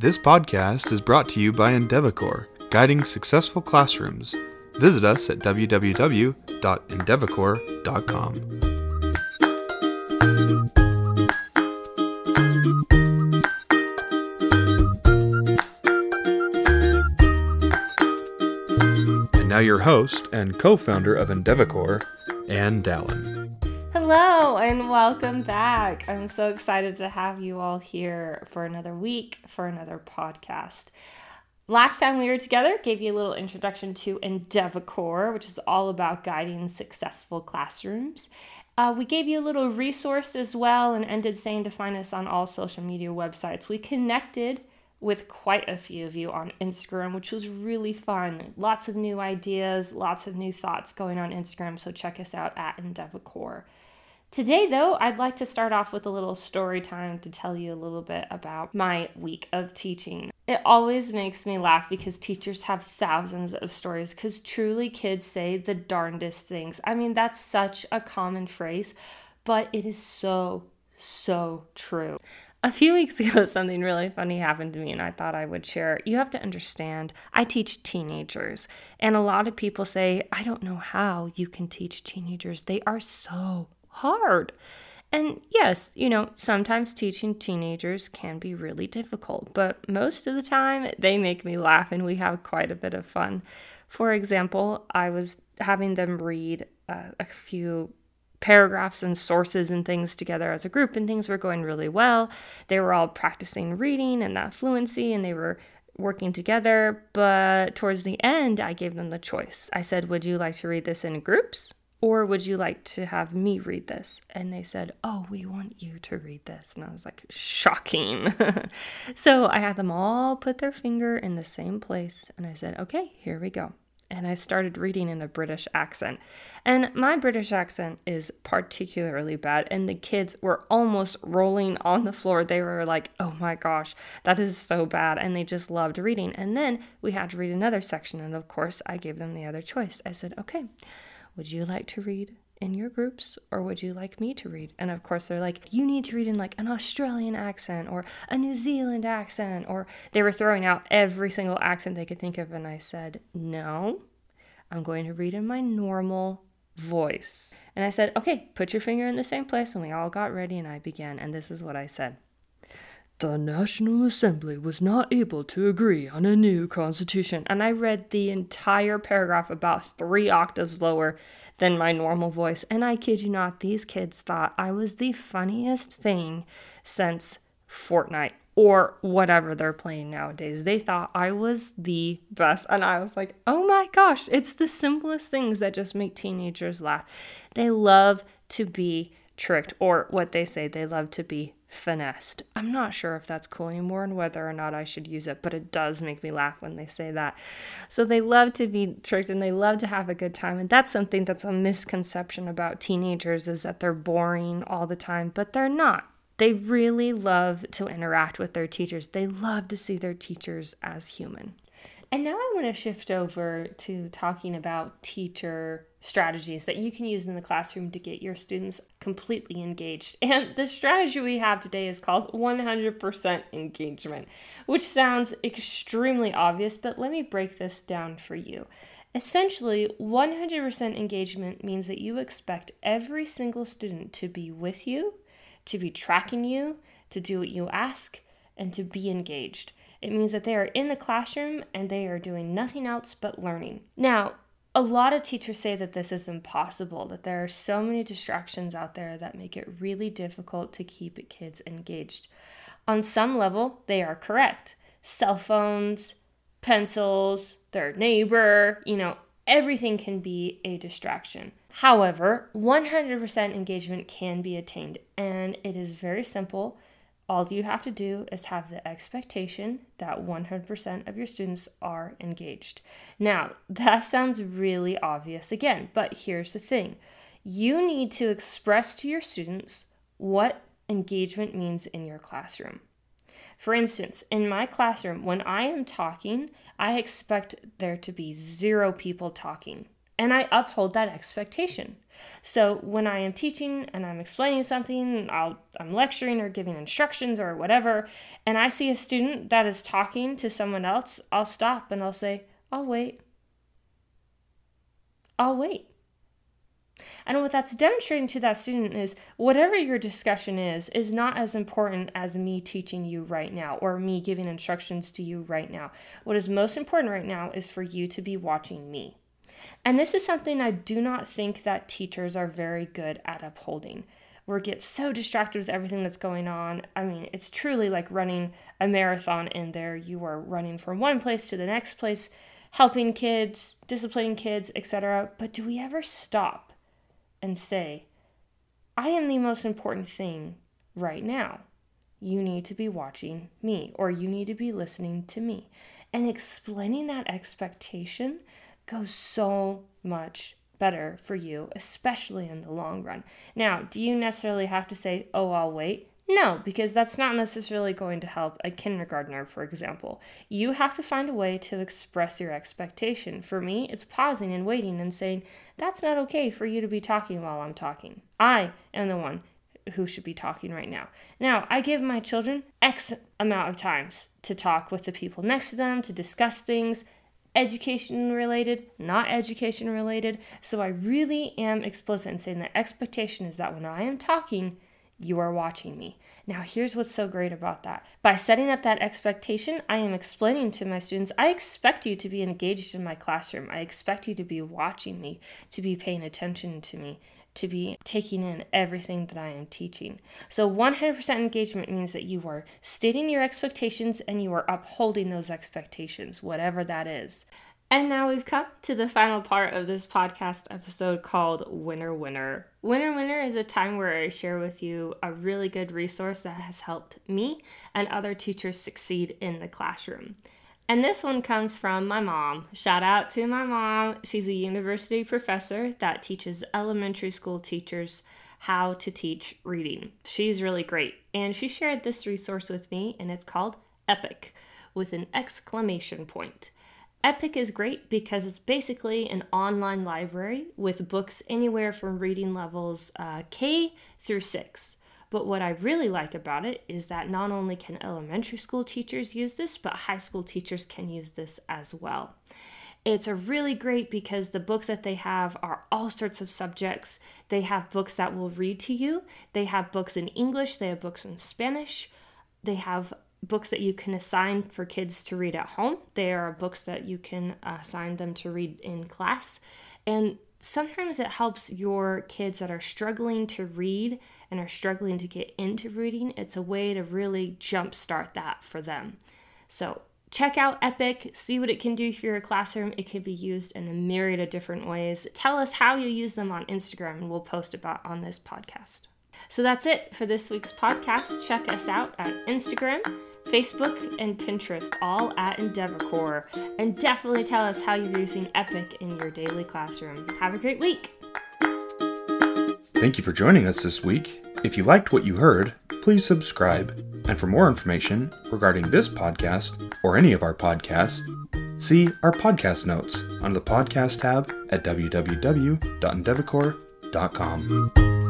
This podcast is brought to you by Endeavacor, guiding successful classrooms. Visit us at www.endeavacor.com. And now, your host and co founder of Endeavacor, Ann Dallin. Hello and welcome back. I'm so excited to have you all here for another week for another podcast. Last time we were together, gave you a little introduction to Endeavacor, which is all about guiding successful classrooms. Uh, we gave you a little resource as well and ended saying to find us on all social media websites. We connected with quite a few of you on Instagram, which was really fun. Lots of new ideas, lots of new thoughts going on Instagram. So check us out at Endeavacor. Today, though, I'd like to start off with a little story time to tell you a little bit about my week of teaching. It always makes me laugh because teachers have thousands of stories because truly kids say the darndest things. I mean, that's such a common phrase, but it is so, so true. A few weeks ago, something really funny happened to me, and I thought I would share. You have to understand, I teach teenagers, and a lot of people say, I don't know how you can teach teenagers. They are so hard. And yes, you know, sometimes teaching teenagers can be really difficult, but most of the time they make me laugh and we have quite a bit of fun. For example, I was having them read uh, a few paragraphs and sources and things together as a group, and things were going really well. They were all practicing reading and that fluency, and they were working together. But towards the end, I gave them the choice. I said, Would you like to read this in groups? Or would you like to have me read this? And they said, Oh, we want you to read this. And I was like, Shocking. so I had them all put their finger in the same place. And I said, Okay, here we go. And I started reading in a British accent. And my British accent is particularly bad. And the kids were almost rolling on the floor. They were like, Oh my gosh, that is so bad. And they just loved reading. And then we had to read another section. And of course, I gave them the other choice. I said, Okay would you like to read in your groups or would you like me to read? And of course, they're like, you need to read in like an Australian accent or a New Zealand accent, or they were throwing out every single accent they could think of. And I said, no, I'm going to read in my normal voice. And I said, okay, put your finger in the same place. And we all got ready and I began. And this is what I said. The National Assembly was not able to agree on a new constitution. And I read the entire paragraph about three octaves lower than my normal voice. And I kid you not, these kids thought I was the funniest thing since Fortnite or whatever they're playing nowadays. They thought I was the best. And I was like, oh my gosh, it's the simplest things that just make teenagers laugh. They love to be tricked, or what they say, they love to be finessed. I'm not sure if that's cool anymore and whether or not I should use it, but it does make me laugh when they say that. So they love to be tricked and they love to have a good time. And that's something that's a misconception about teenagers is that they're boring all the time, but they're not. They really love to interact with their teachers. They love to see their teachers as human. And now I want to shift over to talking about teacher strategies that you can use in the classroom to get your students completely engaged. And the strategy we have today is called 100% engagement, which sounds extremely obvious, but let me break this down for you. Essentially, 100% engagement means that you expect every single student to be with you, to be tracking you, to do what you ask, and to be engaged. It means that they are in the classroom and they are doing nothing else but learning. Now, a lot of teachers say that this is impossible, that there are so many distractions out there that make it really difficult to keep kids engaged. On some level, they are correct. Cell phones, pencils, their neighbor, you know, everything can be a distraction. However, 100% engagement can be attained, and it is very simple all you have to do is have the expectation that 100% of your students are engaged. Now, that sounds really obvious again, but here's the thing you need to express to your students what engagement means in your classroom. For instance, in my classroom, when I am talking, I expect there to be zero people talking. And I uphold that expectation. So when I am teaching and I'm explaining something, I'll, I'm lecturing or giving instructions or whatever, and I see a student that is talking to someone else, I'll stop and I'll say, I'll wait. I'll wait. And what that's demonstrating to that student is whatever your discussion is, is not as important as me teaching you right now or me giving instructions to you right now. What is most important right now is for you to be watching me. And this is something I do not think that teachers are very good at upholding. We get so distracted with everything that's going on. I mean, it's truly like running a marathon in there. You are running from one place to the next place, helping kids, disciplining kids, etc. But do we ever stop and say, I am the most important thing right now? You need to be watching me, or you need to be listening to me. And explaining that expectation goes so much better for you, especially in the long run. Now, do you necessarily have to say, oh, I'll wait? No, because that's not necessarily going to help a kindergartner, for example. You have to find a way to express your expectation. For me, it's pausing and waiting and saying, that's not okay for you to be talking while I'm talking. I am the one who should be talking right now. Now, I give my children X amount of times to talk with the people next to them, to discuss things, education related, not education related. So I really am explicit in saying the expectation is that when I am talking, you are watching me. Now, here's what's so great about that. By setting up that expectation, I am explaining to my students I expect you to be engaged in my classroom. I expect you to be watching me, to be paying attention to me, to be taking in everything that I am teaching. So 100% engagement means that you are stating your expectations and you are upholding those expectations, whatever that is. And now we've come to the final part of this podcast episode called Winner Winner. Winner Winner is a time where I share with you a really good resource that has helped me and other teachers succeed in the classroom. And this one comes from my mom. Shout out to my mom. She's a university professor that teaches elementary school teachers how to teach reading. She's really great. And she shared this resource with me, and it's called Epic with an exclamation point. Epic is great because it's basically an online library with books anywhere from reading levels uh, K through 6. But what I really like about it is that not only can elementary school teachers use this, but high school teachers can use this as well. It's a really great because the books that they have are all sorts of subjects. They have books that will read to you. They have books in English, they have books in Spanish. They have books that you can assign for kids to read at home. They are books that you can uh, assign them to read in class. And sometimes it helps your kids that are struggling to read and are struggling to get into reading. It's a way to really jumpstart that for them. So, check out Epic, see what it can do for your classroom. It can be used in a myriad of different ways. Tell us how you use them on Instagram, and we'll post about on this podcast. So that's it for this week's podcast. Check us out at Instagram, Facebook, and Pinterest, all at Endeavacor. And definitely tell us how you're using Epic in your daily classroom. Have a great week. Thank you for joining us this week. If you liked what you heard, please subscribe. And for more information regarding this podcast or any of our podcasts, see our podcast notes on the podcast tab at www.endeavacor.com.